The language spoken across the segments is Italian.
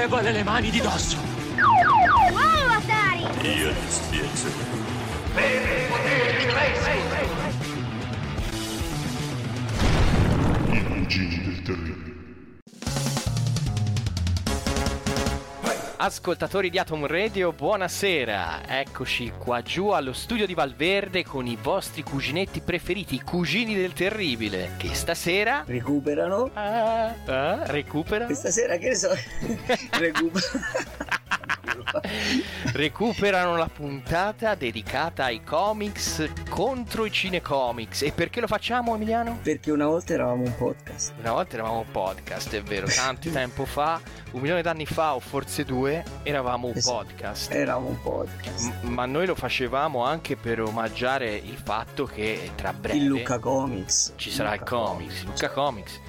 Levale le mani di dosso! Wow, Atari! Io ti Ascoltatori di Atom Radio, buonasera. Eccoci qua giù allo studio di Valverde con i vostri cuginetti preferiti, i cugini del terribile, che stasera recuperano. ah, ah, recupera E stasera che ne so, recuperano. recuperano la puntata dedicata ai comics contro i cinecomics. E perché lo facciamo, Emiliano? Perché una volta eravamo un podcast. Una volta eravamo un podcast, è vero, tanto tempo fa, un milione d'anni fa o forse due, eravamo un Esatto. podcast. Eravamo un podcast. M- ma noi lo facevamo anche per omaggiare il fatto che tra breve Il Luca Comics. ci sarà il Luca comics, Luca Comics,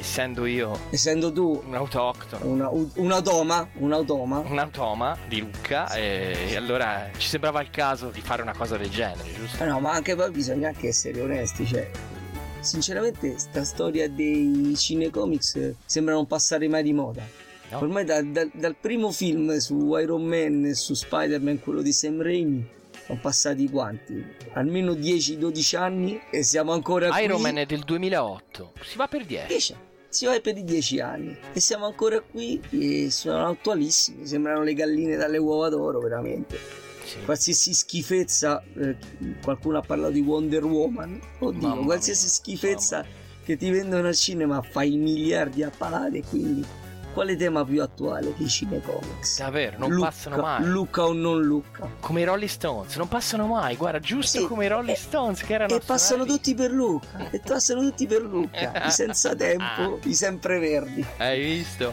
essendo io Essendo tu un autoctono, una, un automa, un automa, un automa di Lucca, e allora ci sembrava il caso di fare una cosa del genere, giusto? Eh no, ma anche poi bisogna anche essere onesti, cioè. Sinceramente, sta storia dei cinecomics sembra non passare mai di moda. No? Ormai da- da- dal primo film su Iron Man e su Spider-Man, quello di Sam Raimi, sono passati quanti? Almeno 10-12 anni e siamo ancora qui. Iron Man è del 2008, si va per 10. 10 si va per i 10 anni. E siamo ancora qui e sono attualissimi sembrano le galline dalle uova d'oro veramente. Sì. qualsiasi schifezza eh, qualcuno ha parlato di Wonder Woman. Oddio qualsiasi schifezza che ti vendono al cinema fai miliardi a palate quindi quale tema più attuale che i cinecomics Davvero, non Lucca- passano mai. Lucca o non Lucca? Come i Rolling Stones, non passano mai, guarda, giusto Sì, come i Rolling e- Stones che erano e passano suonati- tutti per Lucca e passano tutti per Lucca i senza tempo i sempreverdi Hai visto?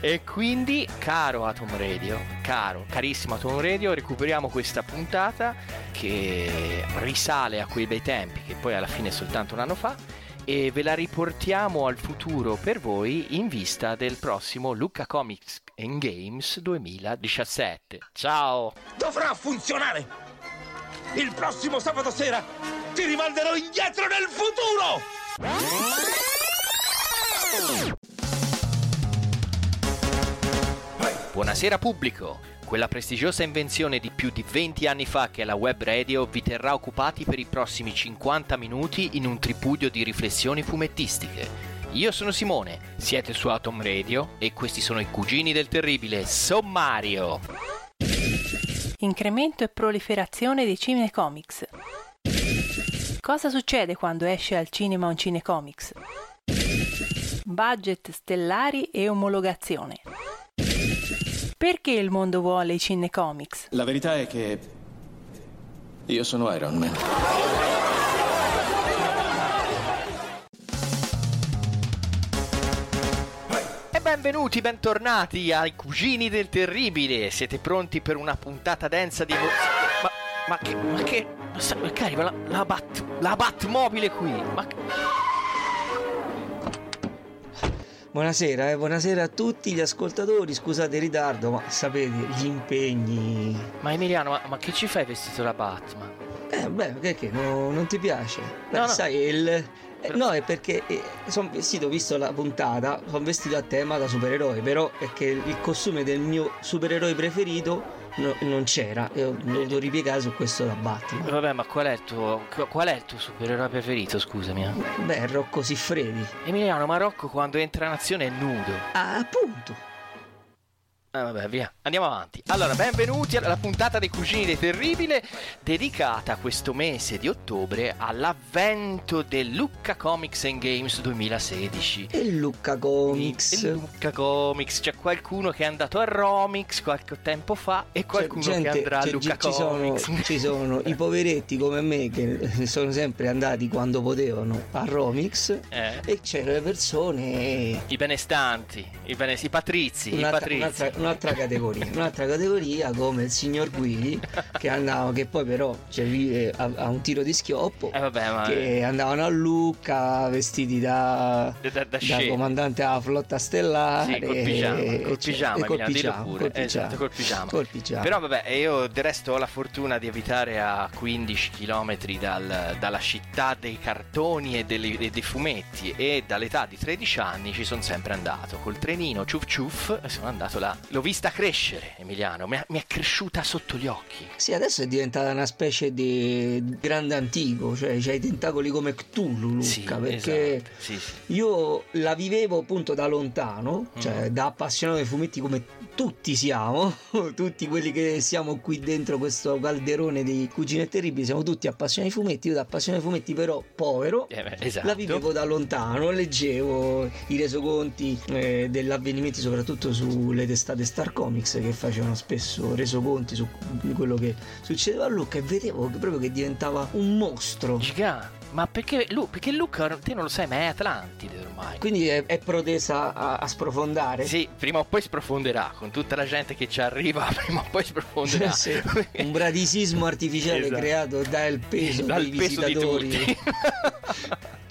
E quindi, caro Atom Radio, caro, carissimo Atom Radio, recuperiamo questa puntata che risale a quei bei tempi, che poi alla fine è soltanto un anno fa, e ve la riportiamo al futuro per voi in vista del prossimo Lucca Comics and Games 2017. Ciao! Dovrà funzionare! Il prossimo sabato sera ti rimanderò indietro nel futuro! Buonasera pubblico! Quella prestigiosa invenzione di più di 20 anni fa che è la web radio vi terrà occupati per i prossimi 50 minuti in un tripudio di riflessioni fumettistiche. Io sono Simone, siete su Atom Radio e questi sono i cugini del terribile Sommario. Incremento e proliferazione dei cinecomics. Cosa succede quando esce al cinema un cinecomics? Budget stellari e omologazione. Perché il mondo vuole i cinecomics? La verità è che io sono Iron Man. E benvenuti, bentornati ai cugini del terribile. Siete pronti per una puntata densa di emozioni? Ma, ma che, ma che, ma sa- ma che arriva la, la bat, la Batmobile qui? Ma che- Buonasera, eh, buonasera a tutti gli ascoltatori, scusate il ritardo, ma sapete, gli impegni... Ma Emiliano, ma, ma che ci fai vestito da Batman? Eh, beh, che no- non ti piace? Beh, No, no. sai, il... eh, no, è perché sono vestito, visto la puntata, sono vestito a tema da supereroe, però è che il costume del mio supereroe preferito no- non c'era ho dovuto ripiegare su questo da Batman. Vabbè, ma qual è il tuo, qual è il tuo supereroe preferito, scusami? eh? Beh, Rocco Siffredi. Emiliano Marocco quando entra in azione è nudo. Ah, appunto. Ah, vabbè, via. Andiamo avanti. Allora, benvenuti alla puntata dei Cugini dei Terribile, dedicata questo mese di ottobre all'avvento del Lucca Comics and Games 2016. E Lucca Comics. Il Lucca Comics, c'è qualcuno che è andato a Romix qualche tempo fa e qualcuno gente- che andrà a Lucca ci sono, Comics. ci sono i poveretti come me che sono sempre andati quando potevano a Romix Eh, e c'erano le persone I benestanti, i, bene- i patrizi, i un'altra, patrizi. un'altra- un'altra categoria un'altra categoria come il signor Guidi che andava che poi però cioè, vive a, a un tiro di schioppo Eh vabbè, ma che andavano a Lucca vestiti da, da, da, da comandante della flotta stellare Sì, col pigiama, e- col pigiama, e col pigiama, pure. col pigiama. Esatto, col pigiama. Col pigiama. Però vabbè, io del resto ho la fortuna di abitare a 15 km dalla città dei cartoni e, delle- e dei fumetti e dall'età di 13 anni ci sono sempre andato col trenino ciuf ciuf e sono andato là. L'ho vista crescere, Emiliano, mi, è- mi è cresciuta sotto gli occhi. Sì, adesso è diventata una specie di grande antico, cioè c'ha i tentacoli come Cthulhu, Luca, Sì, perché esatto, sì, sì. io la vivevo appunto da lontano, cioè Mm. da appassionato dei fumetti come tutti siamo, tutti quelli che siamo qui dentro questo calderone dei Cugine Terribili, siamo tutti appassionati di fumetti, io da appassionato di fumetti però povero, Eh, beh, esatto. la vivevo da lontano, leggevo i resoconti eh, degli avvenimenti soprattutto sulle testate Star Comics che facevano spesso resoconti su quello che succedeva a Luca e vedevo che proprio che diventava un mostro. Gigante. Ma perché, Lu- perché Luca, te non lo sai, ma è Atlantide ormai. Quindi è, è protesa a, a sprofondare. Sì, prima o poi sprofonderà, con tutta la gente che ci arriva, prima o poi sprofonderà. Sì, un bradisismo artificiale Esatto. creato dal peso Dal dei peso di visitatori. tutti.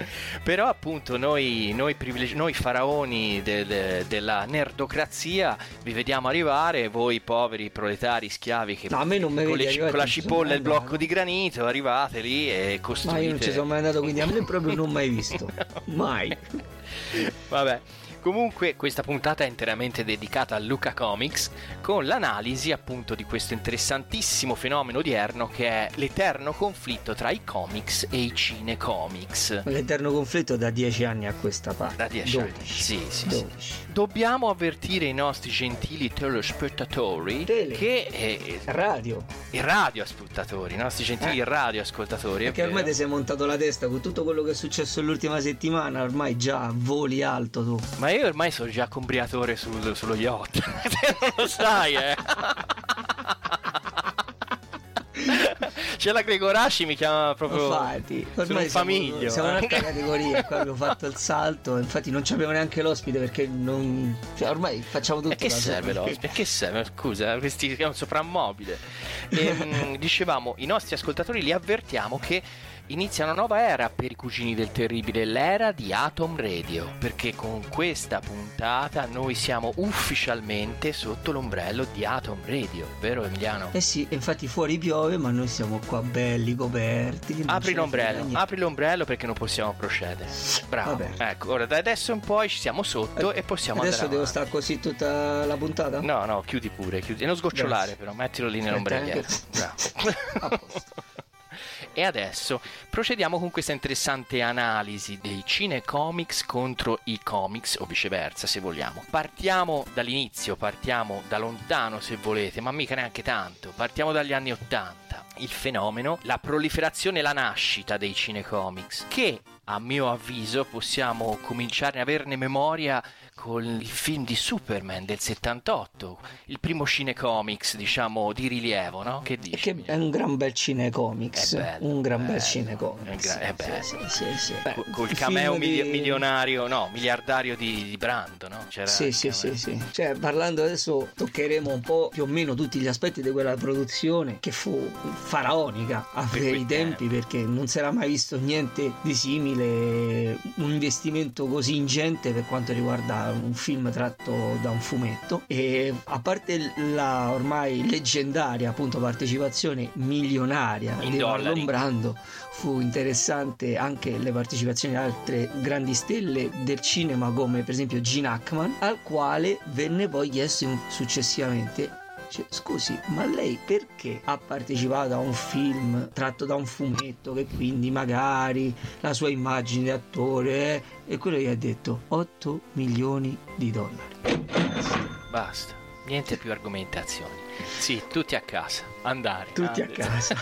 Però appunto noi, noi, privilegi- noi faraoni del- della nerdocrazia vi vediamo arrivare, voi poveri proletari schiavi che No, a me non con, le- con la cipolla e il blocco di granito arrivate lì e costruite Ma io non ci sono mai andato, quindi a me proprio non mai visto. Mai. Vabbè. Comunque questa puntata è interamente dedicata a Luca Comics con l'analisi appunto di questo interessantissimo fenomeno odierno che è l'eterno conflitto tra i comics e i cinecomics. L'eterno conflitto da dieci anni a questa parte. Da 10 anni. 12. Sì, sì, sì. 12. Dobbiamo avvertire i nostri gentili telespettatori Tele. che eh, Radio. i radioascoltatori, i nostri gentili Eh. radioascoltatori, Perché ormai ti sei montato la testa con tutto quello che è successo l'ultima settimana, ormai già voli alto tu. Ma io ormai sono già combriatore sul- sullo yacht. Non lo sai, eh. C'è la Gregoraci mi chiama proprio Infatti, ormai un siamo, famiglio. siamo eh. un'altra categoria. Qua abbiamo fatto il salto. Infatti, non abbiamo neanche l'ospite perché non. Cioè, ormai facciamo tutto E che serve l'ospite? Che serve? Scusa, questi è un soprammobile. E, mm, dicevamo, i nostri ascoltatori li avvertiamo che inizia una nuova era per i cugini del terribile, l'era di Atom Radio, perché con questa puntata noi siamo ufficialmente sotto l'ombrello di Atom Radio, vero Emiliano? Eh sì, infatti fuori piove, ma noi siamo qua belli, coperti. Apri l'ombrello, apri l'ombrello perché non possiamo procedere. Bravo. Vabbè. Ecco, ora da adesso in poi ci siamo sotto e possiamo Adesso andare devo avanti. stare così tutta la puntata? No, no, chiudi pure, chiudi. E non sgocciolare Grazie. però, mettilo lì anche- Bravo. E adesso procediamo con questa interessante analisi dei cinecomics contro i comics o viceversa se vogliamo. Partiamo dall'inizio, partiamo da lontano se volete, ma mica neanche tanto. Partiamo dagli anni 80. Il fenomeno, la proliferazione e la nascita dei cinecomics che a mio avviso possiamo cominciare a averne memoria con il film di Superman del 78, il primo cinecomics, diciamo, di rilievo, no? Che dici? Che è un gran bel cinecomics. È bello, un gran bel bello, cinecomics. è gra-. Sì, sì, sì. Co- col Il cameo di- milionario, no, miliardario di, di Brando, no? C'era Sì, sì, cameo. sì, sì. Cioè, parlando adesso, toccheremo un po' più o meno tutti gli aspetti di quella produzione che fu faraonica a Per quei tempi perché non si era mai visto niente di simile, un investimento così ingente per quanto riguarda un film tratto da un fumetto e a parte la ormai leggendaria appunto partecipazione milionaria In di dollari. Marlon Brando fu interessante anche le partecipazioni di altre grandi stelle del cinema come per esempio Gene Hackman al quale venne poi chiesto successivamente Cioè, scusi, ma lei perché ha partecipato a un film tratto da un fumetto che quindi magari la sua immagine di attore è... E quello gli ha detto 8 milioni di dollari. Basta, niente più argomentazioni. Sì, tutti a casa, andare. Tutti a andare. casa.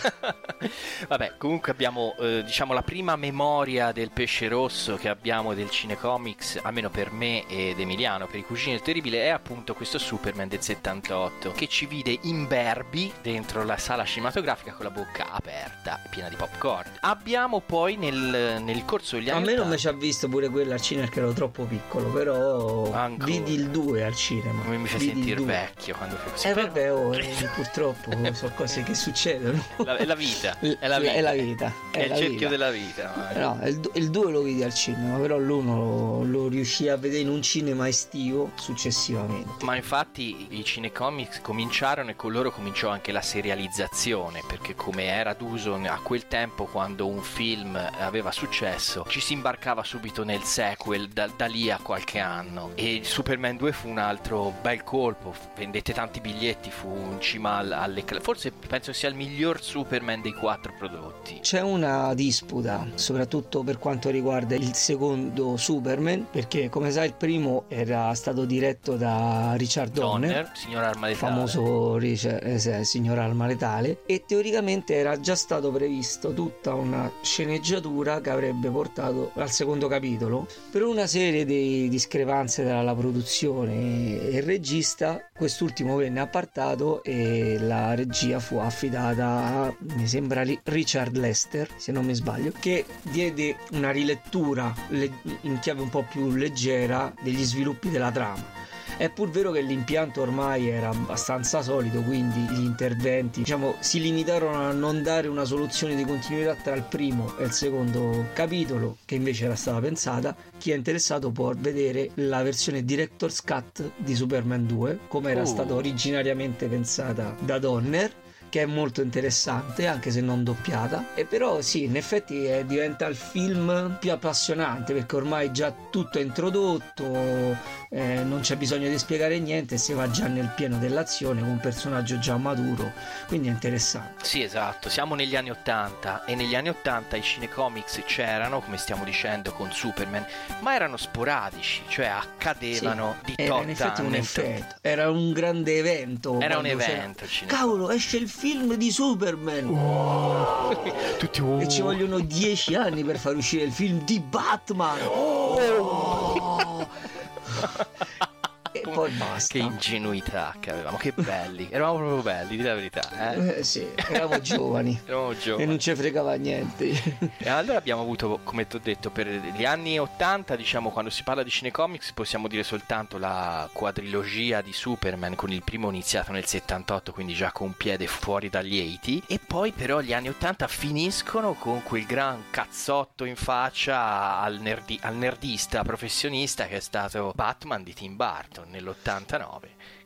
Vabbè, comunque abbiamo, eh, diciamo, la prima memoria del pesce rosso che abbiamo del cinecomics, almeno per me ed Emiliano, per i Cugini del Terribile, è appunto questo Superman del 78, che ci vide imberbi dentro la sala cinematografica con la bocca aperta, piena di popcorn. Abbiamo poi nel, nel corso degli A anni me non mi 80 ci ha visto pure quella al cinema perché ero troppo piccolo, però Ancora. vidi il 2 al cinema. mi fa Vidi il sentire 2. vecchio quando fai così. Eh vabbè, oh, eh, purtroppo sono cose che succedono. La- è la vita, è la vita. È la vita. È, il la cerchio vita. della vita. No, il 2 lo vidi al cinema, però l'uno lo, lo riuscì a vedere in un cinema estivo successivamente. Ma infatti i cinecomics cominciarono e con loro cominciò anche la serializzazione, perché come era d'uso a quel tempo quando un film aveva successo, ci si imbarcava subito nel sequel da, da lì a qualche anno. E Superman 2 fu un altro bel colpo, vendette tanti biglietti, fu in cima al- alle... cla- Forse penso sia il miglior Superman dei quattro prodotti. C'è una disputa, soprattutto per quanto riguarda il secondo Superman, perché come sai il primo era stato diretto da Richard Donner, Donner, signor Arma il Letale. famoso Richard, eh, sì, signor Alma Letale, e teoricamente era già stato previsto tutta una sceneggiatura che avrebbe portato al secondo capitolo. Per una serie di discrepanze tra la produzione e il regista, quest'ultimo venne appartato e la regia fu affidata a, mi sembra, Ri- Richard Lester, se non mi sbaglio, che diede una rilettura le- in chiave un po' più leggera degli sviluppi della trama. È pur vero che l'impianto ormai era abbastanza solido, quindi gli interventi diciamo, si limitarono a non dare una soluzione di continuità tra il primo e il secondo capitolo, che invece era stata pensata. Chi è interessato può vedere la versione Director's Cut di Superman 2, come era Uh. stata originariamente pensata da Donner che è molto interessante anche se non doppiata. E però sì in effetti eh, diventa il film più appassionante perché ormai già tutto è introdotto eh, non c'è bisogno di spiegare niente si va già nel pieno dell'azione con un personaggio già maturo. Quindi è interessante. Sì, esatto, siamo negli anni 80 e negli anni 80 i cinecomics c'erano, come stiamo dicendo, con Superman, ma erano sporadici, cioè accadevano di era tot in effetti un effetto. era un grande evento Era un evento cavolo esce il film di Superman Tutti uh. e ci vogliono dieci anni per far uscire il film di Batman Oh! e poi basta Che ingenuità che avevamo, che belli, eravamo proprio belli, di la verità, eh? Eh, sì, eravamo giovani Eravamo e giovani. non ci fregava niente. E allora abbiamo avuto, come ti ho detto, per gli anni 80, diciamo, quando si parla di cinecomics, possiamo dire soltanto la quadrilogia di Superman, con il primo iniziato nel 78, quindi già con un piede fuori dagli 80, e poi però gli anni 80 finiscono con quel gran cazzotto in faccia al, nerdi- al nerdista professionista che è stato Batman di Tim Burton nell'89,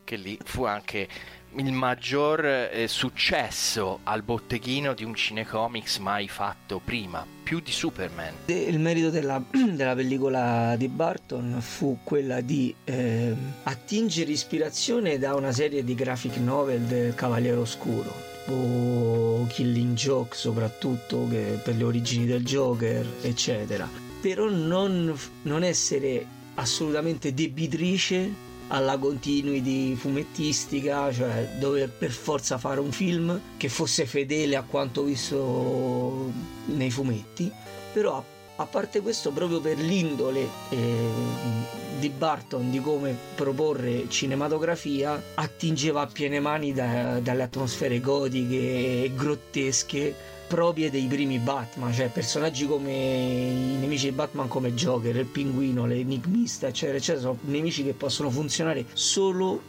che lì fu anche il maggior eh, successo al botteghino di un cinecomics mai fatto prima, più di Superman. Il merito della, della pellicola di Barton fu quella di eh, attingere ispirazione da una serie di graphic novel del Cavaliere Oscuro o Killing Joke soprattutto per le origini del Joker eccetera però non, non essere assolutamente debitrice alla continuity fumettistica, cioè dover per forza fare un film che fosse fedele a quanto visto nei fumetti, però a, a parte questo proprio per l'indole eh, di Barton di come proporre cinematografia attingeva a piene mani da- dalle atmosfere gotiche e grottesche proprie dei primi Batman, cioè personaggi come i nemici di Batman come Joker, il pinguino, l'enigmista, eccetera, eccetera, sono nemici che possono funzionare solo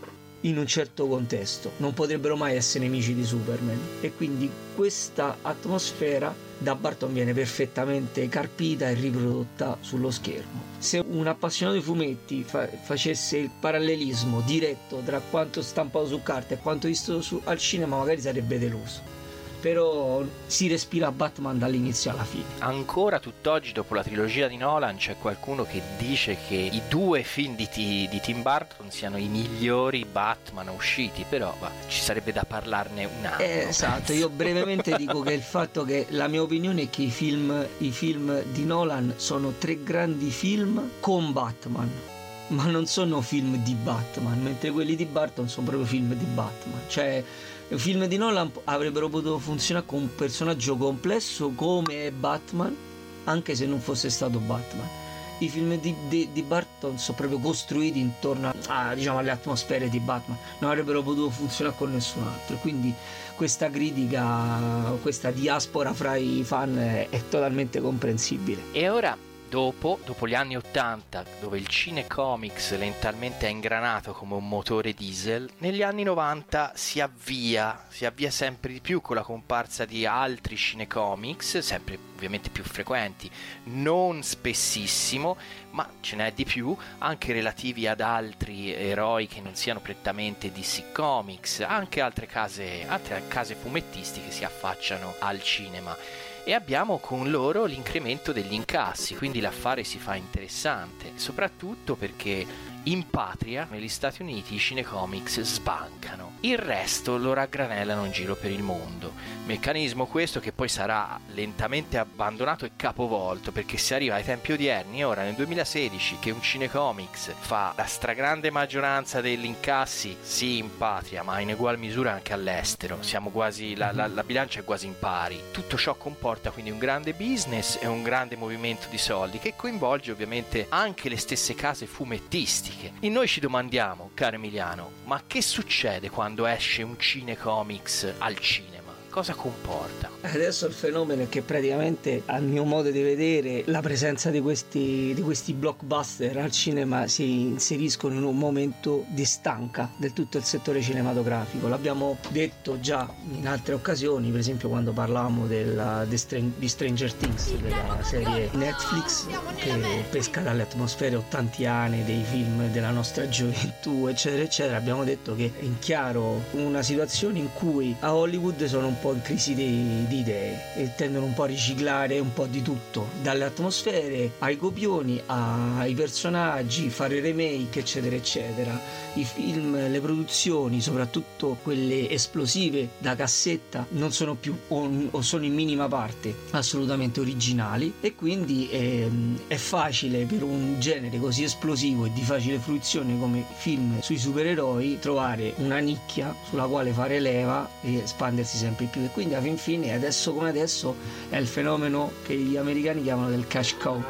in un certo contesto, non potrebbero mai essere nemici di Superman. E quindi questa atmosfera da Barton viene perfettamente carpita e riprodotta sullo schermo. Se un appassionato di fumetti fa- facesse il parallelismo diretto tra quanto stampato su carta e quanto visto su- al cinema magari sarebbe deluso però si respira Batman dall'inizio alla fine. Ancora tutt'oggi, dopo la trilogia di Nolan, c'è qualcuno che dice che i due film di, Ti- di Tim Burton siano i migliori Batman usciti, però va, ci sarebbe da parlarne un anno. Eh, esatto, io brevemente dico che il fatto che la mia opinione è che i film, i film di Nolan sono tre grandi film con Batman, ma non sono film di Batman, mentre quelli di Barton sono proprio film di Batman. Cioè, i film di Nolan avrebbero potuto funzionare con un personaggio complesso come Batman, anche se non fosse stato Batman. I film di, di- di Barton sono proprio costruiti intorno a- diciamo, alle atmosfere di Batman, non avrebbero potuto funzionare con nessun altro. Quindi questa critica, questa diaspora fra i fan è, è totalmente comprensibile. E ora, dopo, dopo gli anni 80, dove il cinecomics lentamente è ingranato come un motore diesel, negli anni 90 si avvia, si avvia sempre di più con la comparsa di altri cinecomics, sempre ovviamente più frequenti, non spessissimo, ma ce n'è di più, anche relativi ad altri eroi che non siano prettamente DC Comics, anche altre case, altre case fumettistiche si affacciano al cinema e abbiamo con loro l'incremento degli incassi, quindi l'affare si fa interessante, soprattutto perché in patria, negli Stati Uniti, i cinecomics sbancano. Il resto lo raggranellano in giro per il mondo. Meccanismo questo che poi sarà lentamente abbandonato e capovolto perché si arriva ai tempi odierni, ora nel 2016, che un cinecomics fa la stragrande maggioranza degli incassi, sì in patria, ma in ugual misura anche all'estero. Quasi, la, la- la bilancia è quasi in pari. Tutto ciò comporta quindi un grande business e un grande movimento di soldi che coinvolge ovviamente anche le stesse case fumettistiche. E noi ci domandiamo, caro Emiliano, ma che succede quando esce un cinecomics al cinema? Cosa comporta? Adesso il fenomeno è che praticamente, al mio modo di vedere, la presenza di questi, di questi blockbuster al cinema si inseriscono in un momento di stanca del tutto il settore cinematografico. L'abbiamo detto già in altre occasioni, per esempio quando parlavamo della- di, Stran- di Stranger Things, della serie Netflix che pesca dalle atmosfere ottantiane dei film della nostra gioventù, eccetera, eccetera. Abbiamo detto che è in chiaro una situazione in cui a Hollywood sono un po' in crisi di, di idee e tendono un po' a riciclare un po' di tutto, dalle atmosfere ai copioni, ai personaggi, fare remake, eccetera, eccetera. I film, le produzioni, soprattutto quelle esplosive da cassetta, non sono più o, o sono in minima parte assolutamente originali e quindi ehm, è facile per un genere così esplosivo e di facile fruizione come film sui supereroi trovare una nicchia sulla quale fare leva e espandersi sempre di più e quindi alla fin fine adesso come adesso è il fenomeno che gli americani chiamano del cash cow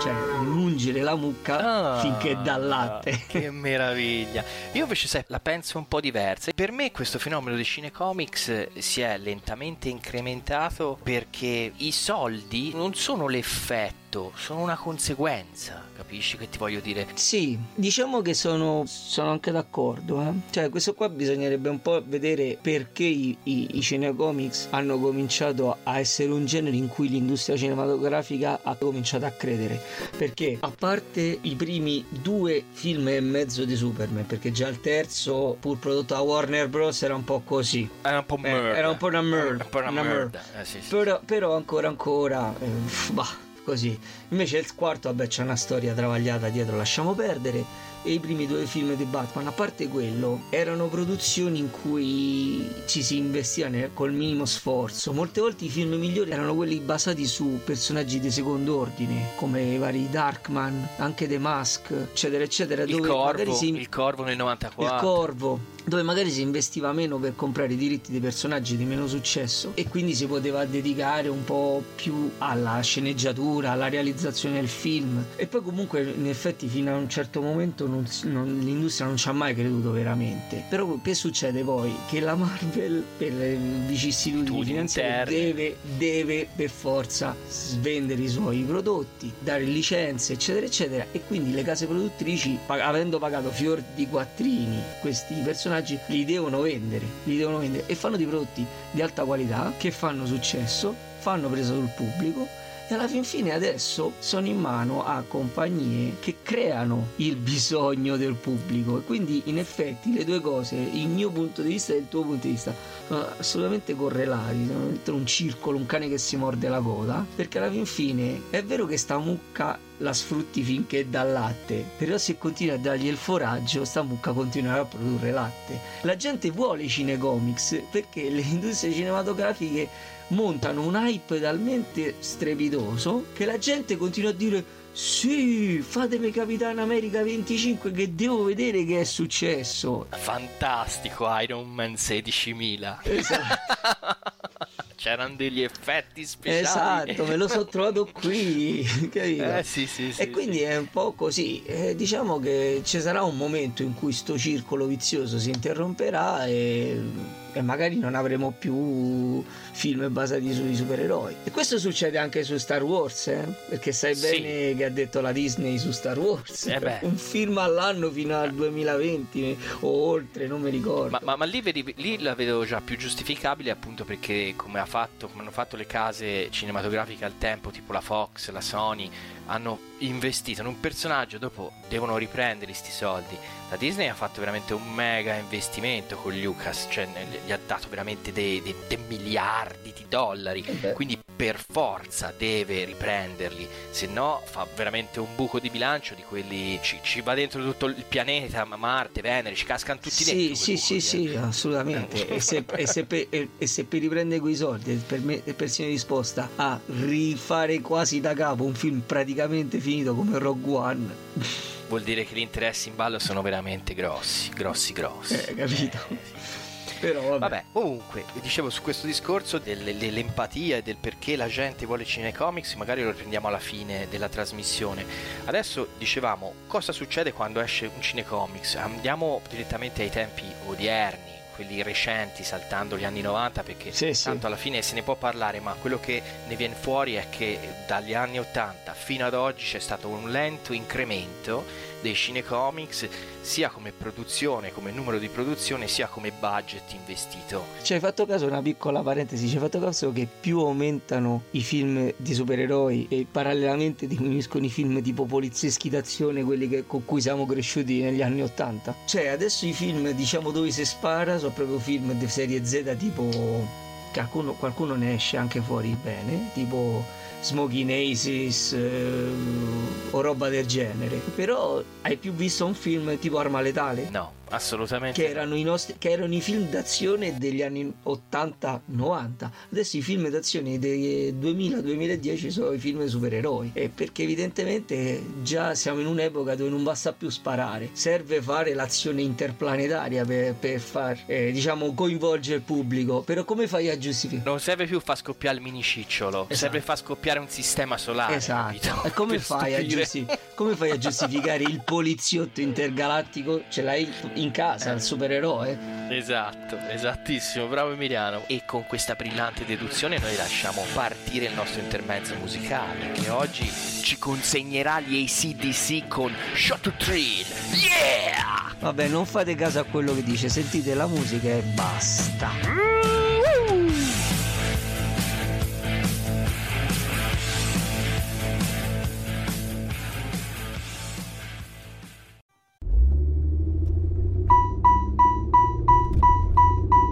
cioè mungere la mucca Ah, finché dà latte Che meraviglia! Io invece sai, la penso un po' diversa. Per me questo fenomeno dei cinecomics eh, si è lentamente incrementato perché i soldi non sono l'effetto, sono una conseguenza. Capisci che ti voglio dire? Sì, diciamo che sono, sono anche d'accordo. eh. Cioè, questo qua bisognerebbe un po' vedere perché i, i, i cinecomics hanno cominciato a essere un genere in cui l'industria cinematografica ha cominciato a credere. Perché, a parte i primi due film e mezzo di Superman, perché già il terzo, pur prodotto da Warner Bros., era un po' così. Era un po' Eh, merda. era un po' una merda, Un po' una una merda. Eh, sì, sì. Però, però ancora ancora, eh, bah, così. Invece il quarto, vabbè, c'è una storia travagliata dietro, lasciamo perdere. E i primi due film di Batman, a parte quello, erano produzioni in cui ci si investiva nel- col minimo sforzo. Molte volte i film migliori erano quelli basati su personaggi di secondo ordine, come i vari Darkman, anche The Mask, eccetera, eccetera. Il dove corvo, si- il corvo nel 94. il corvo dove magari si investiva meno per comprare i diritti dei personaggi di meno successo e quindi si poteva dedicare un po' più alla sceneggiatura, alla realizzazione del film. E poi comunque in effetti fino a un certo momento non non- l'industria non ci ha mai creduto veramente. Però che succede poi? Che la Marvel per le vicissitudini finanziarie deve, deve per forza svendere i suoi prodotti dare licenze eccetera eccetera. E quindi le case produttrici pag- avendo pagato fior di quattrini questi personaggi li devono vendere li devono vendere e fanno dei prodotti di alta qualità che fanno successo fanno presa sul pubblico E alla fin fine adesso sono in mano a compagnie che creano il bisogno del pubblico. E quindi in effetti le due cose, il mio punto di vista e il tuo punto di vista, sono assolutamente correlati, sono dentro un circolo, un cane che si morde la coda, perché alla fin fine è vero che sta mucca la sfrutti finché dà latte, però se continui a dargli il foraggio, sta mucca continuerà a produrre latte. La gente vuole i cinecomics perché le industrie cinematografiche montano un hype talmente strepitoso che la gente continua a dire sì, fatemi Capitano America 25 che devo vedere che è successo. Fantastico Iron Man 16.000. Esatto. C'erano degli effetti speciali. Esatto, me lo sono trovato qui? Eh sì, sì, sì. e quindi è un po' così. Eh, diciamo che ci sarà un momento in cui sto circolo vizioso si interromperà e, e magari non avremo più film basati sui supereroi. E questo succede anche su Star Wars, eh? perché sai Sì. bene che ha detto la Disney su Star Wars. Eh beh. un film all'anno fino al 2020 o oltre, non mi ricordo. Ma, ma- ma lì, vedi- lì la vedo già più giustificabile appunto perché come, ha fatto, come hanno fatto le case cinematografiche al tempo, tipo la Fox, la Sony, hanno investito in un personaggio, dopo devono riprenderli sti soldi. La Disney ha fatto veramente un mega investimento con Lucas, cioè gli ha dato veramente dei, dei- dei miliardi di dollari, beh. quindi per forza deve riprenderli, se no fa veramente un buco di bilancio di quelli, ci, ci va dentro tutto il pianeta, ma Marte, Venere, ci cascano tutti sì, dentro. Sì, sì, sì, eh. assolutamente. E se, e se per, e- e se per riprendere quei soldi per me è persino disposta a rifare quasi da capo un film praticamente finito come Rogue One, Vuol dire che gli interessi in ballo sono veramente grossi, grossi, grossi. eh, capito? Eh, sì. Però vabbè. Vabbè, comunque, dicevo su questo discorso delle- dell'empatia e del perché la gente vuole cinecomics, magari lo riprendiamo alla fine della trasmissione. Adesso dicevamo cosa succede quando esce un cinecomics. Andiamo direttamente ai tempi odierni, quelli recenti, saltando gli anni 90, perché Sì, sì. tanto alla fine se ne può parlare, ma quello che ne viene fuori è che dagli anni 80 fino ad oggi c'è stato un lento incremento dei cinecomics sia come produzione, come numero di produzione, sia come budget investito. Ci hai fatto caso, una piccola parentesi, ci hai fatto caso che più aumentano i film di supereroi e parallelamente diminuiscono i film tipo polizieschi d'azione, quelli che- con cui siamo cresciuti negli anni 80? Cioè adesso i film diciamo dove si spara sono proprio film di serie Z tipo... Qualcuno, qualcuno ne esce anche fuori bene, tipo Smoking Aces eh, o roba del genere. Però hai più visto un film tipo Arma Letale? No, assolutamente. che no. erano, i nostri, che erano i film d'azione degli anni 80-90. Adesso i film d'azione dei 2000-2010 sono i film supereroi. E perché evidentemente già siamo in un'epoca dove non basta più sparare, serve fare l'azione interplanetaria per, per far, eh, diciamo, coinvolgere il pubblico. Però come fai a giustificare? Non serve più far scoppiare il minicicciolo, Esatto. serve far scoppiare un sistema solare. Esatto. E come fai, giusti- come fai a giustificare il poliziotto intergalattico? Ce l'hai in casa, il supereroe? Esatto, esattissimo, bravo Emiliano. E con questa brillante deduzione noi lasciamo partire il nostro intermezzo musicale che oggi ci consegnerà gli ACDC con Shot to Thrill. Yeah! Vabbè, non fate caso a quello che dice, sentite la musica e basta.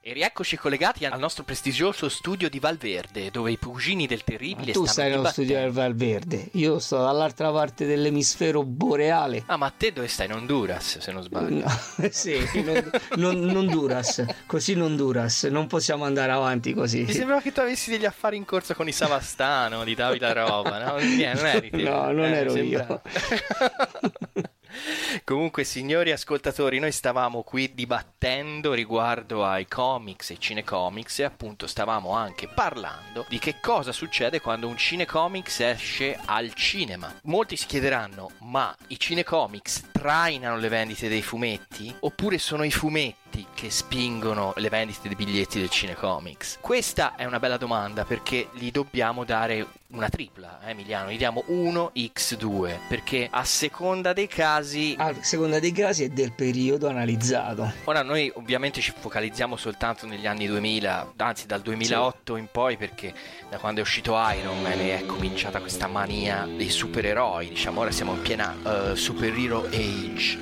E rieccoci collegati al nostro prestigioso studio di Valverde, dove i cugini del terribile tu stanno stai nello studio del Valverde, io sto dall'altra parte dell'emisfero boreale. Ah, ma te dove stai? In Honduras, se non sbaglio. No, sì, non, non, non Duras, così non Duras, non possiamo andare avanti così. Mi sembrava che tu avessi degli affari in corso con i Savastano di Davide Roba, no? Niente, non eri te. No, non Eh, ero io. Comunque, signori ascoltatori, noi stavamo qui dibattendo riguardo ai comics e cinecomics e appunto stavamo anche parlando di che cosa succede quando un cinecomics esce al cinema. Molti si chiederanno, ma i cinecomics trainano le vendite dei fumetti? Oppure sono i fumetti che spingono le vendite dei biglietti del cinecomics? Questa è una bella domanda perché gli dobbiamo dare una tripla, eh, Emiliano, gli diamo 1x2 perché a seconda dei casi A seconda dei casi e del periodo analizzato. Ora noi ovviamente ci focalizziamo soltanto negli anni 2000, anzi dal 2008 in poi perché da quando è uscito Iron Man è cominciata questa mania dei supereroi, diciamo ora siamo in piena eh, superhero age,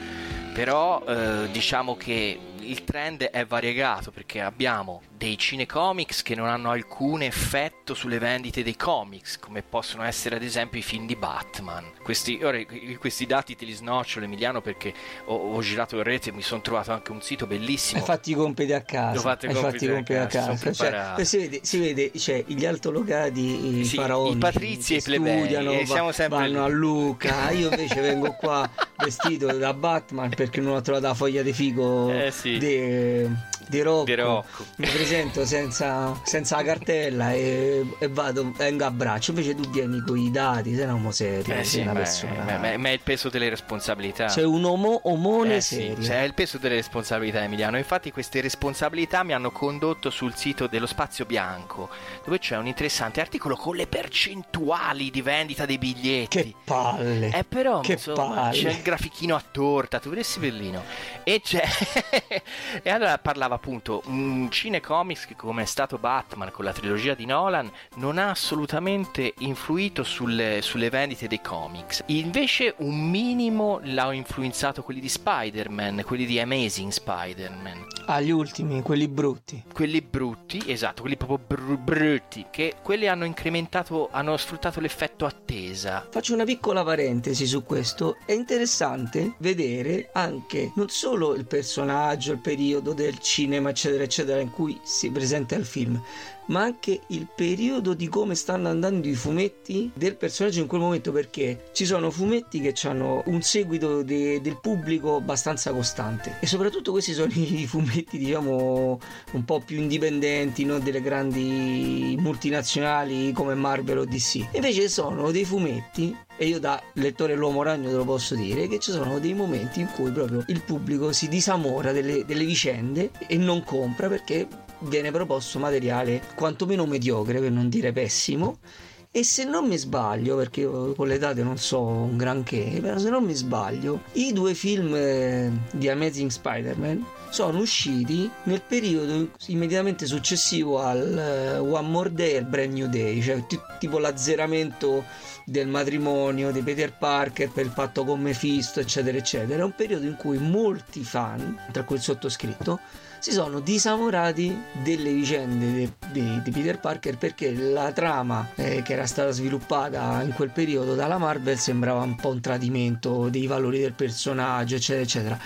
però eh, diciamo che il trend è variegato perché abbiamo dei cinecomics che non hanno alcun effetto sulle vendite dei comics, come possono essere ad esempio i film di Batman. Questi, ora, questi dati te li snocciolo Emiliano perché ho, ho girato in rete e mi sono trovato anche un sito bellissimo. Hai fatto i compiti a casa. Ho fatto i compiti a compiti a casa, casa. Cioè, si vede, si vede cioè, gli altolocati, i Sì, faraoni. i patrizi e i plebei, e siamo sempre vanno lì. a Lucca. Io invece vengo qua vestito da Batman perché non ho trovato la foglia di figo Eh, sì. di, di Rocco. Di Rocco. Mi presento senza, senza la cartella e, e vado, vengo a braccio. Invece tu vieni con i dati, sei un uomo serio, Eh sì, una ma, persona. ma- ma- ma è il peso delle responsabilità. sei un omo, omone Eh sì, serio. cioè, è il peso delle responsabilità Emiliano. Infatti queste responsabilità mi hanno condotto sul sito dello Spazio Bianco, dove c'è un interessante articolo con le percentuali di vendita dei biglietti. Che palle. Eh però Che insomma, palle. c'è il grafichino a torta, tu vedessi bellino. E c'è E allora parlava appunto un cinecomics come è stato Batman con la trilogia di Nolan non ha assolutamente influito sulle, sulle vendite dei comics. Invece un minimo l'ha influenzato quelli di Spider-Man, quelli di Amazing Spider-Man. Agli ultimi, quelli brutti. Quelli brutti, esatto, quelli proprio bru- brutti, che quelli hanno incrementato, hanno sfruttato l'effetto attesa. Faccio una piccola parentesi su questo. È interessante vedere anche non solo il personaggio, il periodo del cinema, eccetera, eccetera, in cui si presenta il film, ma anche il periodo di come stanno andando i fumetti del personaggio in quel momento, perché ci sono fumetti che hanno un seguito de- del pubblico abbastanza costante. E soprattutto questi sono i fumetti, diciamo, un po' più indipendenti, non delle grandi multinazionali come Marvel o DC. Invece sono dei fumetti e io da lettore l'uomo ragno te lo posso dire che ci sono dei momenti in cui proprio il pubblico si disamora delle, delle vicende e non compra perché viene proposto materiale quantomeno mediocre per non dire pessimo e se non mi sbaglio, perché io con le date non so un granché, però se non mi sbaglio, i due film eh, di Amazing Spider-Man sono usciti nel periodo immediatamente successivo al eh, One More Day e al Brand New Day, cioè ti- tipo l'azzeramento del matrimonio di Peter Parker per il patto con Mephisto, eccetera, eccetera. È un periodo in cui molti fan, tra cui il sottoscritto, si sono disamorati delle vicende di, di- Peter Parker perché la trama eh, che era stata sviluppata in quel periodo dalla Marvel sembrava un po' un tradimento dei valori del personaggio, eccetera, eccetera.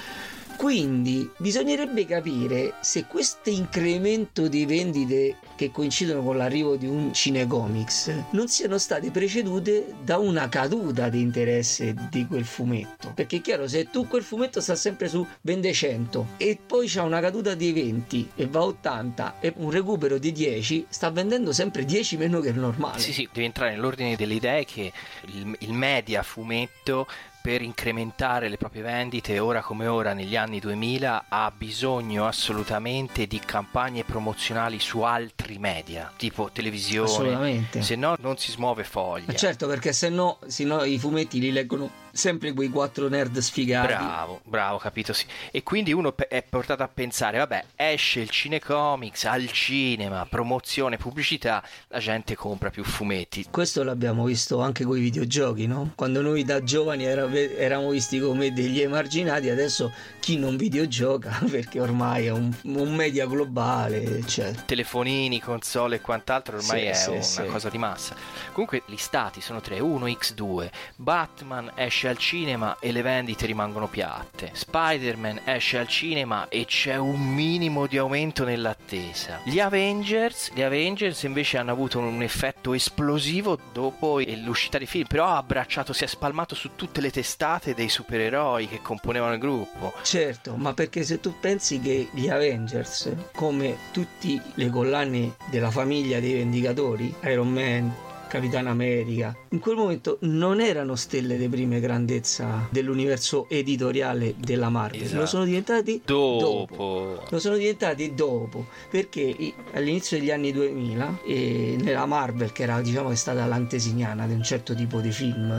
Quindi bisognerebbe capire se questo incremento di vendite che coincidono con l'arrivo di un cinecomics non siano state precedute da una caduta di interesse di quel fumetto. Perché è chiaro, se tu quel fumetto sta sempre su vende 100 e poi c'è una caduta di 20 e va a 80 e un recupero di 10, sta vendendo sempre 10 meno che il normale. Sì, sì, devi entrare nell'ordine delle idee che il, il media fumetto per incrementare le proprie vendite ora come ora negli anni 2000 ha bisogno assolutamente di campagne promozionali su altri media, tipo televisione. Assolutamente. Se no non si smuove foglia. Ma certo, perché se no, se no i fumetti li leggono sempre quei quattro nerd sfigati. Bravo, bravo, capito sì. E quindi uno è portato a pensare, vabbè, esce il cinecomics al cinema, promozione, pubblicità, la gente compra più fumetti. Questo l'abbiamo visto anche con i videogiochi, no? Quando noi da giovani era- eravamo visti come degli emarginati, adesso chi non videogioca, perché ormai è un, un media globale, eccetera. Telefonini, console e quant'altro ormai Sì, è sì, una sì. cosa di massa. Comunque listati sono tre, 1 X2, Batman esce al cinema e le vendite rimangono piatte, Spider-Man esce al cinema e c'è un minimo di aumento nell'attesa. Gli Avengers, gli Avengers invece hanno avuto un effetto esplosivo dopo l'uscita dei film, però ha abbracciato, si è spalmato su tutte le testate dei supereroi che componevano il gruppo. Certo, ma perché se tu pensi che gli Avengers, come tutte le collane della famiglia dei Vendicatori, Iron Man, Capitan America, in quel momento non erano stelle di prime grandezza dell'universo editoriale della Marvel, Esatto. lo sono diventati Dopo. Lo sono diventati dopo, perché all'inizio degli anni 2000 e nella Marvel, che era diciamo che è stata l'antesignana di un certo tipo di film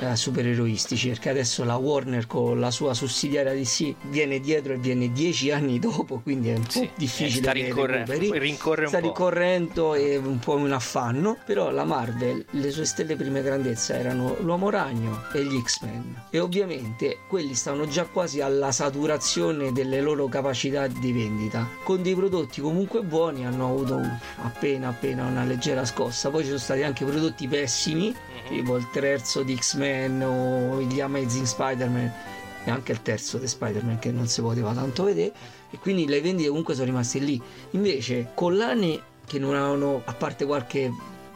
eh, supereroistici, perché adesso la Warner con la sua sussidiaria DC viene dietro e viene dieci anni dopo, quindi è un po' Sì, difficile sta rincorre- recuperi. rincorre un sta po'. ricorrendo e un po' un affanno, però la Marvel, le sue stelle prime grandezza erano l'Uomo Ragno e gli X-Men e ovviamente quelli stavano già quasi alla saturazione delle loro capacità di vendita. Con dei prodotti comunque buoni hanno avuto appena appena una leggera scossa, poi ci sono stati anche prodotti pessimi, tipo il terzo di X-Men o gli Amazing Spider-Man e anche il terzo di Spider-Man che non si poteva tanto vedere e quindi le vendite comunque sono rimaste lì. Invece collane che non avevano, a parte qualche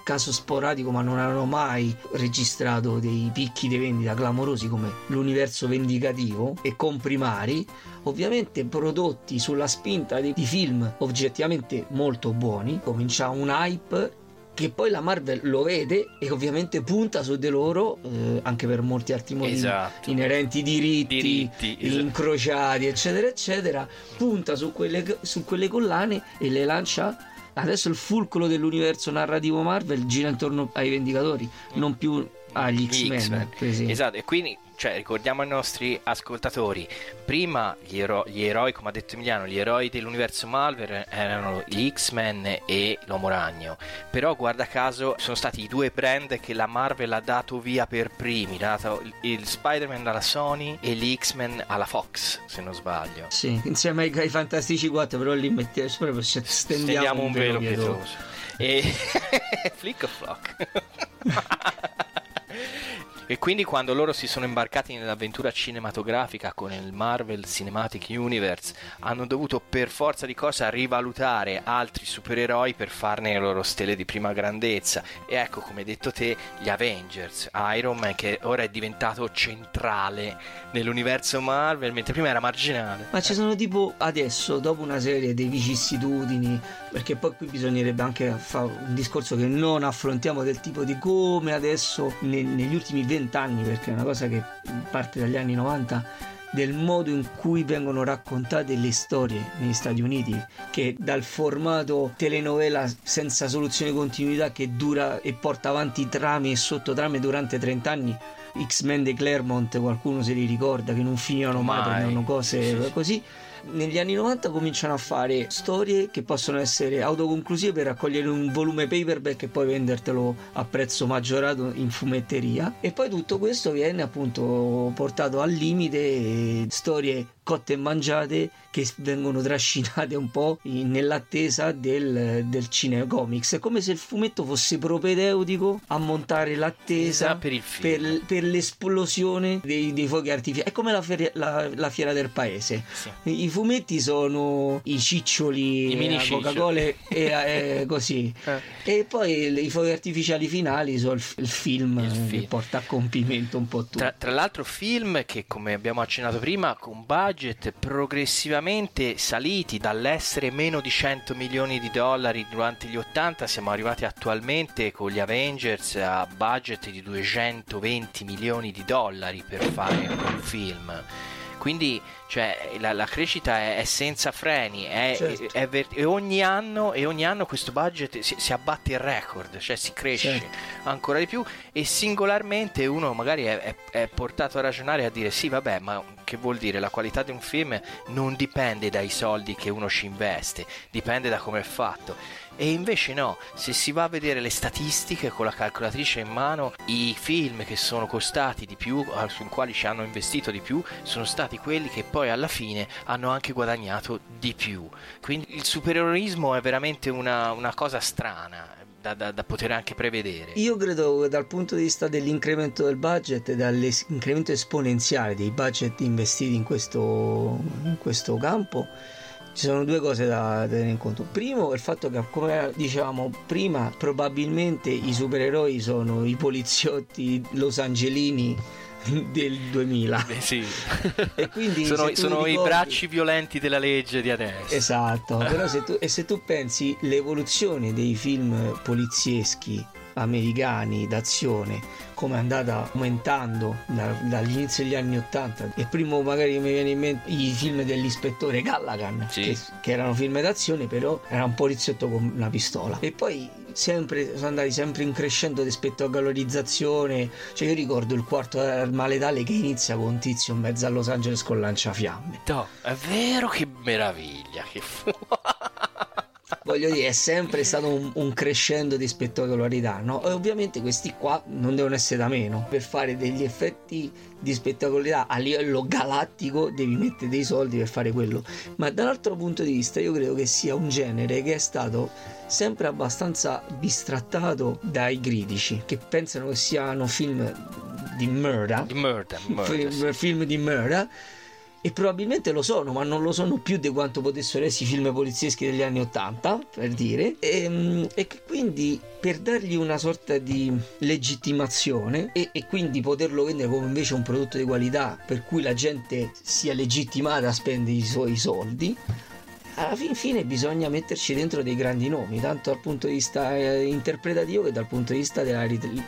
caso sporadico, ma non avevano mai registrato dei picchi di vendita clamorosi come l'universo vendicativo e comprimari, ovviamente prodotti sulla spinta di, di film oggettivamente molto buoni, comincia un hype che poi la Marvel lo vede e ovviamente punta su di loro eh, anche per molti altri motivi Esatto. inerenti diritti, Diritti, esatto. incrociati eccetera eccetera punta su quelle, su quelle collane e le lancia adesso il fulcro dell'universo narrativo Marvel gira intorno ai Vendicatori non più agli Gli X-Men, X-Men. Esatto, e quindi cioè, ricordiamo ai nostri ascoltatori, prima gli, ero- gli eroi, come ha detto Emiliano, gli eroi dell'universo Marvel erano gli X-Men e l'Uomo Ragno, però guarda caso sono stati i due brand che la Marvel ha dato via per primi, ha dato il, Spider-Man alla Sony e gli X-Men alla Fox, se non sbaglio. Sì, insieme ai, ai Fantastici 4 però lì mettiamo proprio stendiamo, Stendiamo un velo pietoso. pietoso. E flick o flock. E quindi quando loro si sono imbarcati nell'avventura cinematografica con il Marvel Cinematic Universe hanno dovuto per forza di cosa rivalutare altri supereroi per farne le loro stelle di prima grandezza. E ecco come hai detto te gli Avengers, Iron Man che ora è diventato centrale nell'universo Marvel mentre prima era marginale. Ma ci sono tipo adesso, dopo una serie di vicissitudini, perché poi qui bisognerebbe anche fare un discorso che non affrontiamo del tipo di come adesso ne- negli ultimi vent'anni, perché è una cosa che parte dagli anni 90, del modo in cui vengono raccontate le storie negli Stati Uniti, che dal formato telenovela senza soluzione di continuità che dura e porta avanti trame e sottotrame durante 30 anni. X-Men di Claremont, qualcuno se li ricorda che non finivano mai, prendevano cose Sì, sì. così. Negli anni 90 cominciano a fare storie che possono essere autoconclusive per raccogliere un volume paperback e poi vendertelo a prezzo maggiorato in fumetteria. E poi tutto questo viene appunto portato al limite, storie cotte e mangiate che vengono trascinate un po' in- nell'attesa del, del cinecomics. È come se il fumetto fosse propedeutico a montare l'attesa Esatto, per per, per l'esplosione dei, dei fuochi artificiali. È come la, feria- la- la fiera del paese. Sì. I fumetti sono i ciccioli, I. Coca-Cola e, e così. Eh. E poi i fuochi artificiali finali sono il, il film Il che film. porta a compimento un po' tutto. Tra, tra l'altro film che come abbiamo accennato prima con budget progressivamente saliti dall'essere meno di 100 milioni di dollari durante gli 80 siamo arrivati attualmente con gli Avengers a budget di 220 milioni di dollari per fare un film. Quindi cioè, la, la crescita è, è senza freni è- Certo. è ver- e, ogni anno, e ogni anno questo budget si, si abbatte il record, cioè si cresce Certo. ancora di più e singolarmente uno magari è, è- portato a ragionare e a dire sì vabbè ma che vuol dire la qualità di un film non dipende dai soldi che uno ci investe, dipende da come è fatto. E invece no, se si va a vedere le statistiche con la calcolatrice in mano, i film che sono costati di più, sui quali ci hanno investito di più, sono stati quelli che poi alla fine hanno anche guadagnato di più. Quindi il supereroismo è veramente una, una cosa strana da, da- da poter anche prevedere. Io credo che dal punto di vista dell'incremento del budget e dall'incremento esponenziale dei budget investiti in questo, in questo campo, ci sono due cose da tenere in conto. Primo, il fatto che, come dicevamo prima, probabilmente i supereroi sono i poliziotti losangelini del 2000. Eh sì. E quindi sono sono i ricordi- bracci violenti della legge di adesso. Esatto, però se tu, e se tu pensi l'evoluzione dei film polizieschi americani d'azione come è andata aumentando da- dall'inizio degli anni 80 e primo magari mi viene in mente i film dell'ispettore Callaghan Sì. che, che erano film d'azione però era un poliziotto con una pistola e poi sempre sono andati sempre in crescendo rispetto a valorizzazione cioè io ricordo il quarto arma letale che inizia con un tizio in mezzo a Los Angeles con lanciafiamme No, è vero che meraviglia che fu. voglio dire, è sempre stato un, un crescendo di spettacolarità, no? E ovviamente questi qua non devono essere da meno. Per fare degli effetti di spettacolarità a livello galattico devi mettere dei soldi per fare quello. Ma dall'altro punto di vista io credo che sia un genere che è stato sempre abbastanza bistrattato dai critici, che pensano che siano film di murder, Di murder, murder, film, film di murder e probabilmente lo sono, ma non lo sono più di quanto potessero essere i film polizieschi degli anni 80, per dire. E, e che quindi per dargli una sorta di legittimazione e, e quindi poterlo vendere come invece un prodotto di qualità per cui la gente sia legittimata a spendere i suoi soldi. Alla fin fine bisogna metterci dentro dei grandi nomi, tanto dal punto di vista eh, interpretativo che dal punto di vista della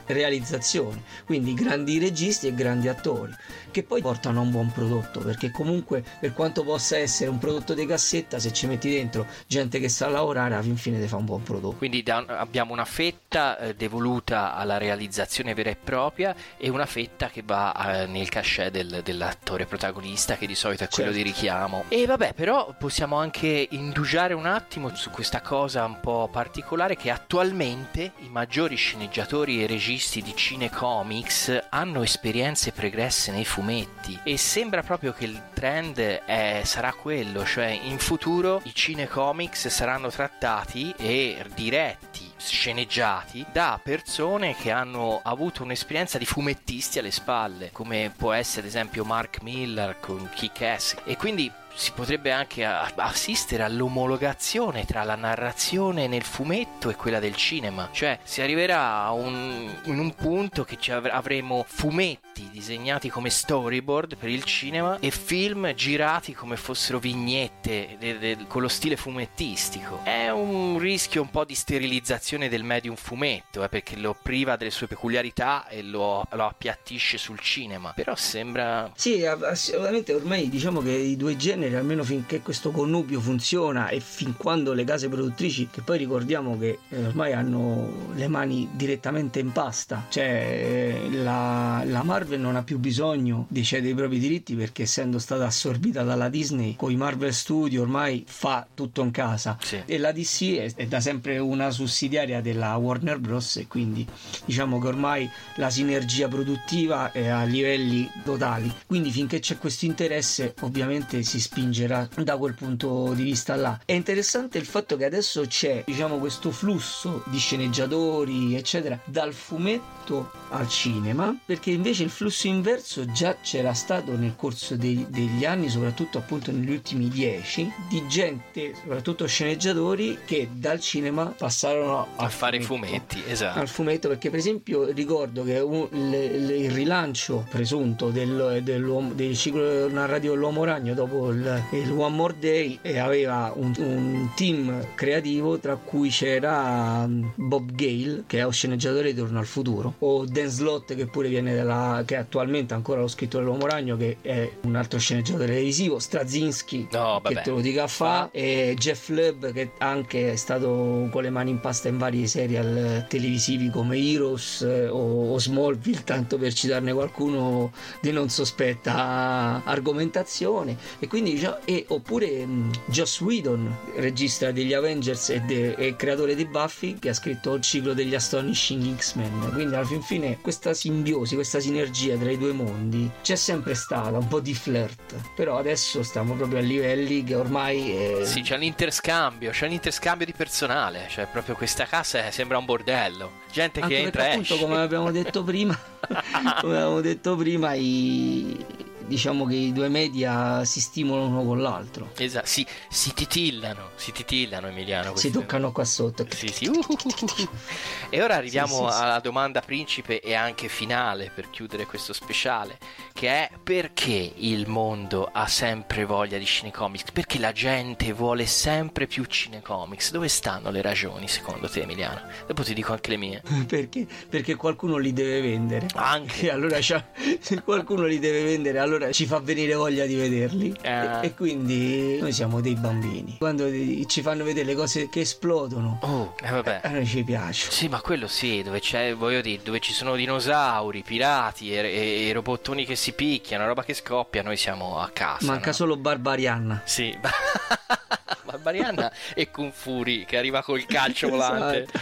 realizzazione. Quindi grandi registi e grandi attori, che poi portano a un buon prodotto, perché comunque per quanto possa essere un prodotto di cassetta, se ci metti dentro gente che sa lavorare, alla fin fine ti fa un buon prodotto. Quindi da- abbiamo una fetta eh, devoluta alla realizzazione vera e propria e una fetta che va eh, nel cachet del- dell'attore protagonista che di solito è quello Certo. di richiamo. E vabbè, però possiamo anche indugiare un attimo su questa cosa un po' particolare che attualmente i maggiori sceneggiatori e registi di cinecomics hanno esperienze pregresse nei fumetti. E sembra proprio che il trend è- sarà quello, cioè in futuro i cinecomics saranno trattati e diretti sceneggiati da persone che hanno avuto un'esperienza di fumettisti alle spalle, come può essere ad esempio Mark Miller con Kick-Ass. E quindi si potrebbe anche assistere all'omologazione tra la narrazione nel fumetto e quella del cinema, cioè si arriverà a un, in un punto che avremo fumetti disegnati come storyboard per il cinema e film girati come fossero vignette de- de- con lo stile fumettistico. È un rischio un po' di sterilizzazione del medium fumetto, eh, perché lo priva delle sue peculiarità e lo, lo appiattisce sul cinema, però sembra Sì, ass- assolutamente ormai diciamo che i due generi, almeno finché questo connubio funziona e fin quando le case produttrici, che poi ricordiamo che eh, ormai hanno le mani direttamente in pasta, cioè eh, la, la Marvel non ha più bisogno di cedere i propri diritti perché essendo stata assorbita dalla Disney, con i Marvel Studio ormai fa tutto in casa Sì. e la DC è, è da sempre una sussidiaria della Warner Bros. e quindi diciamo che ormai la sinergia produttiva è a livelli totali. Quindi finché c'è questo interesse ovviamente si spingerà da quel punto di vista là. È interessante il fatto che adesso c'è diciamo questo flusso di sceneggiatori eccetera dal fumetto al cinema perché invece il flusso inverso già c'era stato nel corso dei- degli anni soprattutto appunto negli ultimi dieci di gente soprattutto sceneggiatori che dal cinema passarono a fare i fumetto fumetti, esatto. al fumetto perché per esempio ricordo che un- le- le- il rilancio presunto del, dell'uomo- del ciclo narrativo dell'uomo ragno dopo il il, il One More Day e aveva un, un team creativo tra cui c'era um, Bob Gale che è lo sceneggiatore di Torno al futuro o Dan Slott che pure viene dalla che attualmente ancora lo scrittore dell'Uomo Ragno che è un altro sceneggiatore televisivo Straczynski No, che te lo dica a fa e Jeff Lubb che anche è stato con le mani in pasta in vari serial televisivi come Heroes eh, o, o Smallville tanto per citarne qualcuno di non sospetta argomentazione. E quindi diciamo, e, oppure mh, Joss Whedon regista degli Avengers e, de- e creatore di Buffy che ha scritto il ciclo degli Astonishing X-Men quindi alla fin fine questa simbiosi questa sinergia tra i due mondi c'è sempre stata un po' di flirt però adesso stiamo proprio a livelli che ormai eh, Sì, c'è l'interscambio, c'è l'interscambio di personale, cioè proprio questa casa sembra un bordello. Gente Anche che entra e appunto esce. come abbiamo detto prima come abbiamo detto prima i, diciamo che i due media si stimolano uno con l'altro Esatto, si, si titillano, si titillano Emiliano. si toccano qua sotto Sì, sì. uh, uh, uh, uh. E ora arriviamo Sì, sì, alla domanda principe e anche finale per chiudere questo speciale, che è perché il mondo ha sempre voglia di cinecomics? Perché la gente vuole sempre più cinecomics? Dove stanno le ragioni secondo te Emiliano? Dopo ti dico anche le mie. perché, perché qualcuno li deve vendere Anche. allora se qualcuno li deve vendere allora ci fa venire voglia di vederli Eh. e, e quindi noi siamo dei bambini quando ci fanno vedere le cose che esplodono Oh, eh, vabbè. a noi ci piace Sì, ma quello sì, dove c'è, voglio dire, dove ci sono dinosauri, pirati e, e- e robottoni che si picchiano, roba che scoppia, noi siamo a casa. manca no? solo Barbarianna Sì, Barbarianna e Kung Fury che arriva col calcio volante. Esatto,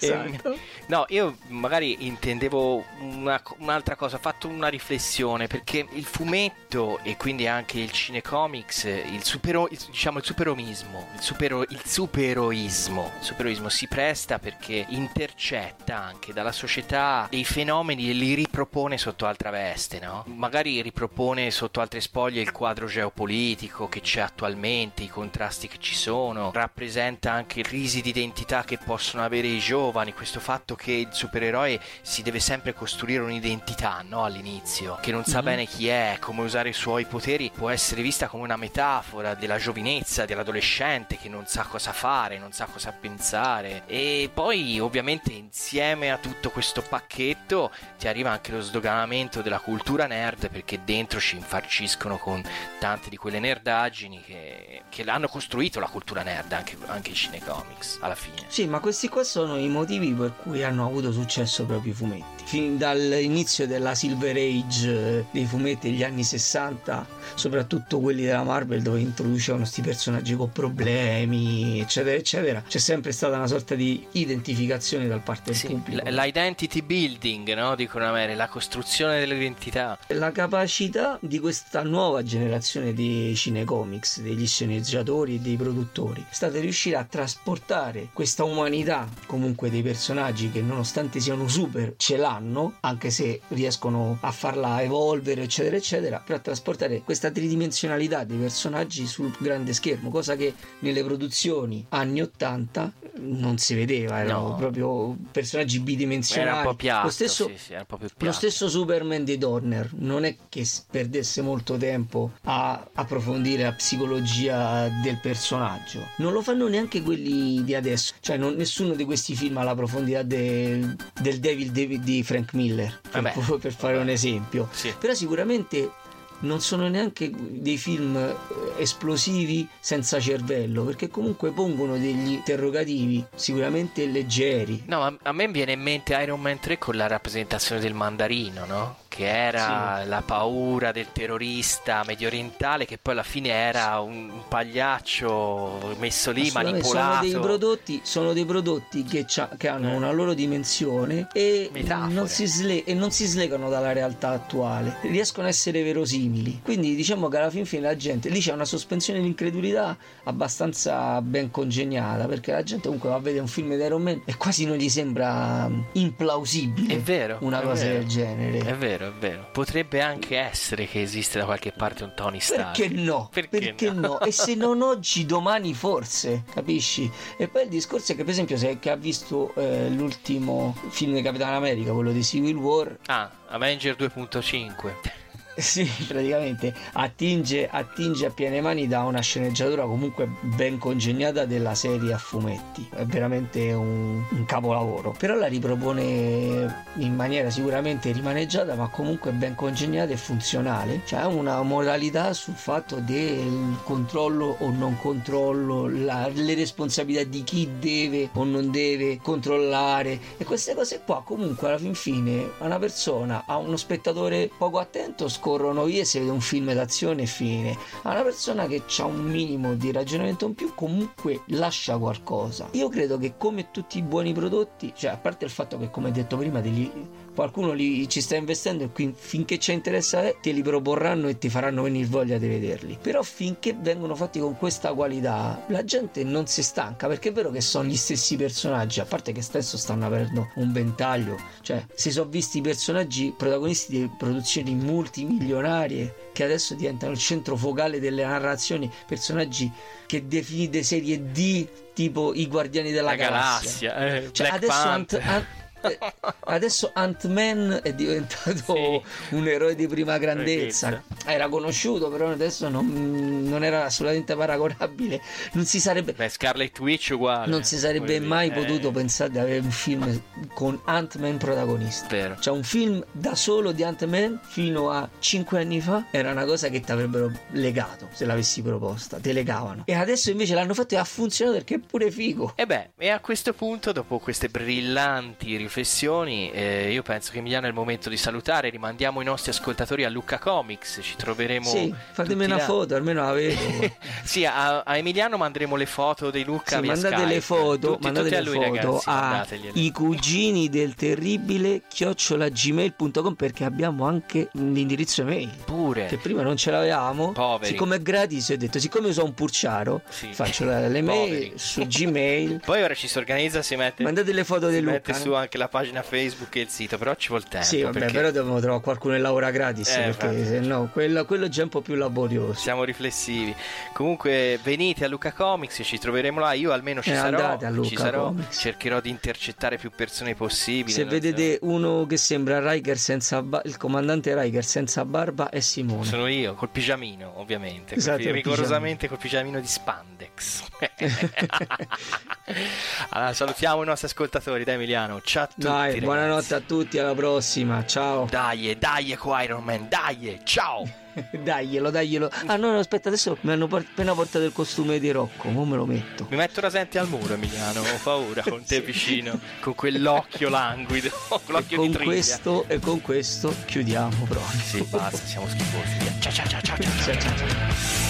Ehm, esatto. no, io magari intendevo una- un'altra cosa, ho fatto una riflessione perché il fumetto e quindi anche il cinecomics, il, supero, il- diciamo il superomismo, il, supero, il superoismo, il superoismo si presta perché intercetta anche dalla società dei fenomeni e li ripropone sotto altra veste, no? Magari ripropone sotto altre spoglie il quadro geopolitico che c'è attualmente, i contrasti che ci sono, rappresenta anche crisi di identità che possono avere i giovani, questo fatto che il supereroe si deve sempre costruire un'identità, no? All'inizio, che non sa Mhm. bene chi è, come usare i suoi poteri, può essere vista come una metafora della giovinezza, dell'adolescente che non sa cosa fare, non sa cosa pensare. E poi, ovviamente, insieme a tutto questo pacchetto ti arriva anche lo sdoganamento della cultura nerd, perché dentro ci infarciscono con tante di quelle nerdaggini che, che l'hanno costruito la cultura nerd, anche, anche i cinecomics, alla fine. Sì, ma questi qua sono i motivi per cui hanno avuto successo proprio i fumetti. Fin dall'inizio della Silver Age eh, dei fumetti degli anni 60, soprattutto quelli della Marvel dove introducevano questi personaggi con problemi, eccetera, eccetera, c'è sempre stata una sorta di identificazione da parte del Sì, pubblico. l- l'identity building, no? Dicono a me, la costruzione dell'identità. La capacità di questa nuova generazione di cinecomics, degli sceneggiatori e dei produttori, è stata riuscire a trasportare questa umanità comunque dei personaggi che nonostante siano super ce l'hanno, anche se riescono a farla evolvere eccetera eccetera, per trasportare questa tridimensionalità dei personaggi sul grande schermo, cosa che nelle produzioni anni 80 non si vedeva, erano No. proprio personaggi bidimensionali. Era un po' piatto, Lo stesso sì, sì, lo stesso Superman di Donner non è che perdesse molto tempo a approfondire la psicologia del personaggio. Non lo fanno neanche quelli di adesso. Cioè, non- nessuno di questi film ha la profondità del, del Devil di, di Frank Miller, per, Vabbè, per fare un esempio. Sì. Però sicuramente non sono neanche dei film eh, esplosivi senza cervello, perché comunque pongono degli interrogativi sicuramente leggeri. No, a, a me viene in mente Iron Man 3 con la rappresentazione del mandarino, no? Che era la paura del terrorista medio orientale che poi alla fine era un, pagliaccio messo lì, manipolato. Sono dei prodotti, sono dei prodotti che, che hanno Eh. una loro dimensione e non, si sle- e non si slegano dalla realtà attuale, riescono a essere verosimili. Quindi diciamo che alla fin fine la gente lì c'è una sospensione di incredulità abbastanza ben congegnata perché la gente comunque va a vedere un film di Iron Man e quasi non gli sembra mm, implausibile È vero. una cosa vero. del genere. È vero, è vero. Potrebbe anche essere che esiste da qualche parte un Tony Stark. Perché no? Perché no? E se non oggi, domani forse, capisci? E poi il discorso è che, per esempio, se ha visto eh, l'ultimo film di Capitano America, quello di Civil War, Ah, Avenger 2.5. Sì, praticamente attinge, attinge a piene mani da una sceneggiatura comunque ben congegnata della serie a fumetti. È veramente un, un capolavoro. Però la ripropone in maniera sicuramente rimaneggiata, ma comunque ben congegnata e funzionale. C'è una modalità sul fatto del controllo o non controllo, la- le responsabilità di chi deve o non deve controllare. E queste cose qua comunque alla fin fine una persona, a uno spettatore poco attento scorrono via e si vede un film d'azione e fine. A una persona che ha un minimo di ragionamento in più comunque lascia qualcosa. Io credo che come tutti i buoni prodotti, cioè a parte il fatto che come detto prima te li- qualcuno li, ci sta investendo e qui, finché c'è interesse a te, li proporranno e ti faranno venire voglia di vederli. Però finché vengono fatti con questa qualità, la gente non si stanca perché è vero che sono gli stessi personaggi, a parte che spesso stanno avendo un ventaglio, cioè si sono visti i personaggi protagonisti di produzioni multimilionarie che adesso diventano il centro focale delle narrazioni, personaggi che definite serie D tipo i Guardiani della La Galassia. galassia, eh, Cioè, adesso, Ant-. Ant- eh, adesso Ant-Man è diventato un eroe di prima grandezza. Era conosciuto, però adesso non, non era assolutamente paragonabile. Non si sarebbe. Beh, Scarlet Witch uguale. Non si sarebbe Voglio mai dire, potuto eh, pensare di avere un film con Ant-Man protagonista. Vero. Cioè, un film da solo di Ant-Man fino a 5 anni fa era una cosa che ti avrebbero legato se l'avessi proposta. Te legavano. E adesso invece l'hanno fatto e ha funzionato perché è pure figo. E beh, e a questo punto, dopo queste brillanti riflessioni, eh, io penso che Emiliano è il momento di salutare. Rimandiamo i nostri ascoltatori a Lucca Comics. Ci troveremo. Sì, fatemi una là. foto, almeno la vedo. Sì, a, a Emiliano manderemo le foto di Luca. Sì, mandate Skype. le foto, Tutti- mandate tutti a le lui, foto ragazzi, a i cugini del terribile chiocciolagmail.com perché abbiamo anche l'indirizzo email. Pure. Che prima non ce l'avevamo. Poveri. Siccome è gratis, ho detto, siccome io sono un purciaro, faccio la- le mail Poveri. su Gmail. Poi ora ci si organizza, si mette. Mandate le foto di Luca. mette su anche la pagina Facebook e il sito, però ci vuole tempo. Sì, vabbè, perché però dobbiamo trovare qualcuno che lavora gratis Eh, perché se no quello, quello già è un po' più laborioso. siamo riflessivi. Comunque, venite a Luca Comics, ci troveremo là. Io almeno ci Eh, sarò. andate a Luca ci sarò. Comics. Cercherò di intercettare più persone possibili. Se vedete uno che sembra Riker senza ba- il comandante Riker senza barba è Simone. Sono io, col pigiamino, ovviamente. Esatto, col- rigorosamente col pigiamino di spandex. allora, salutiamo i nostri ascoltatori, dai Emiliano. Ciao tutti. Dai, ragazzi. buonanotte a tutti, alla prossima, ciao. Dai, dai, con Iron Man, dai, ciao. daglielo, daglielo. Ah no, no, aspetta, adesso mi hanno appena portato il costume di Rocco, mo me lo metto. Mi metto rasente al muro, Emiliano. Ho paura con te vicino, con quell'occhio languido, con E l'occhio con di questo e con questo chiudiamo proprio. Sì, basta, siamo schifosi. Ciao, ciao, ciao, ciao, ciao. Ciao, ciao, ciao.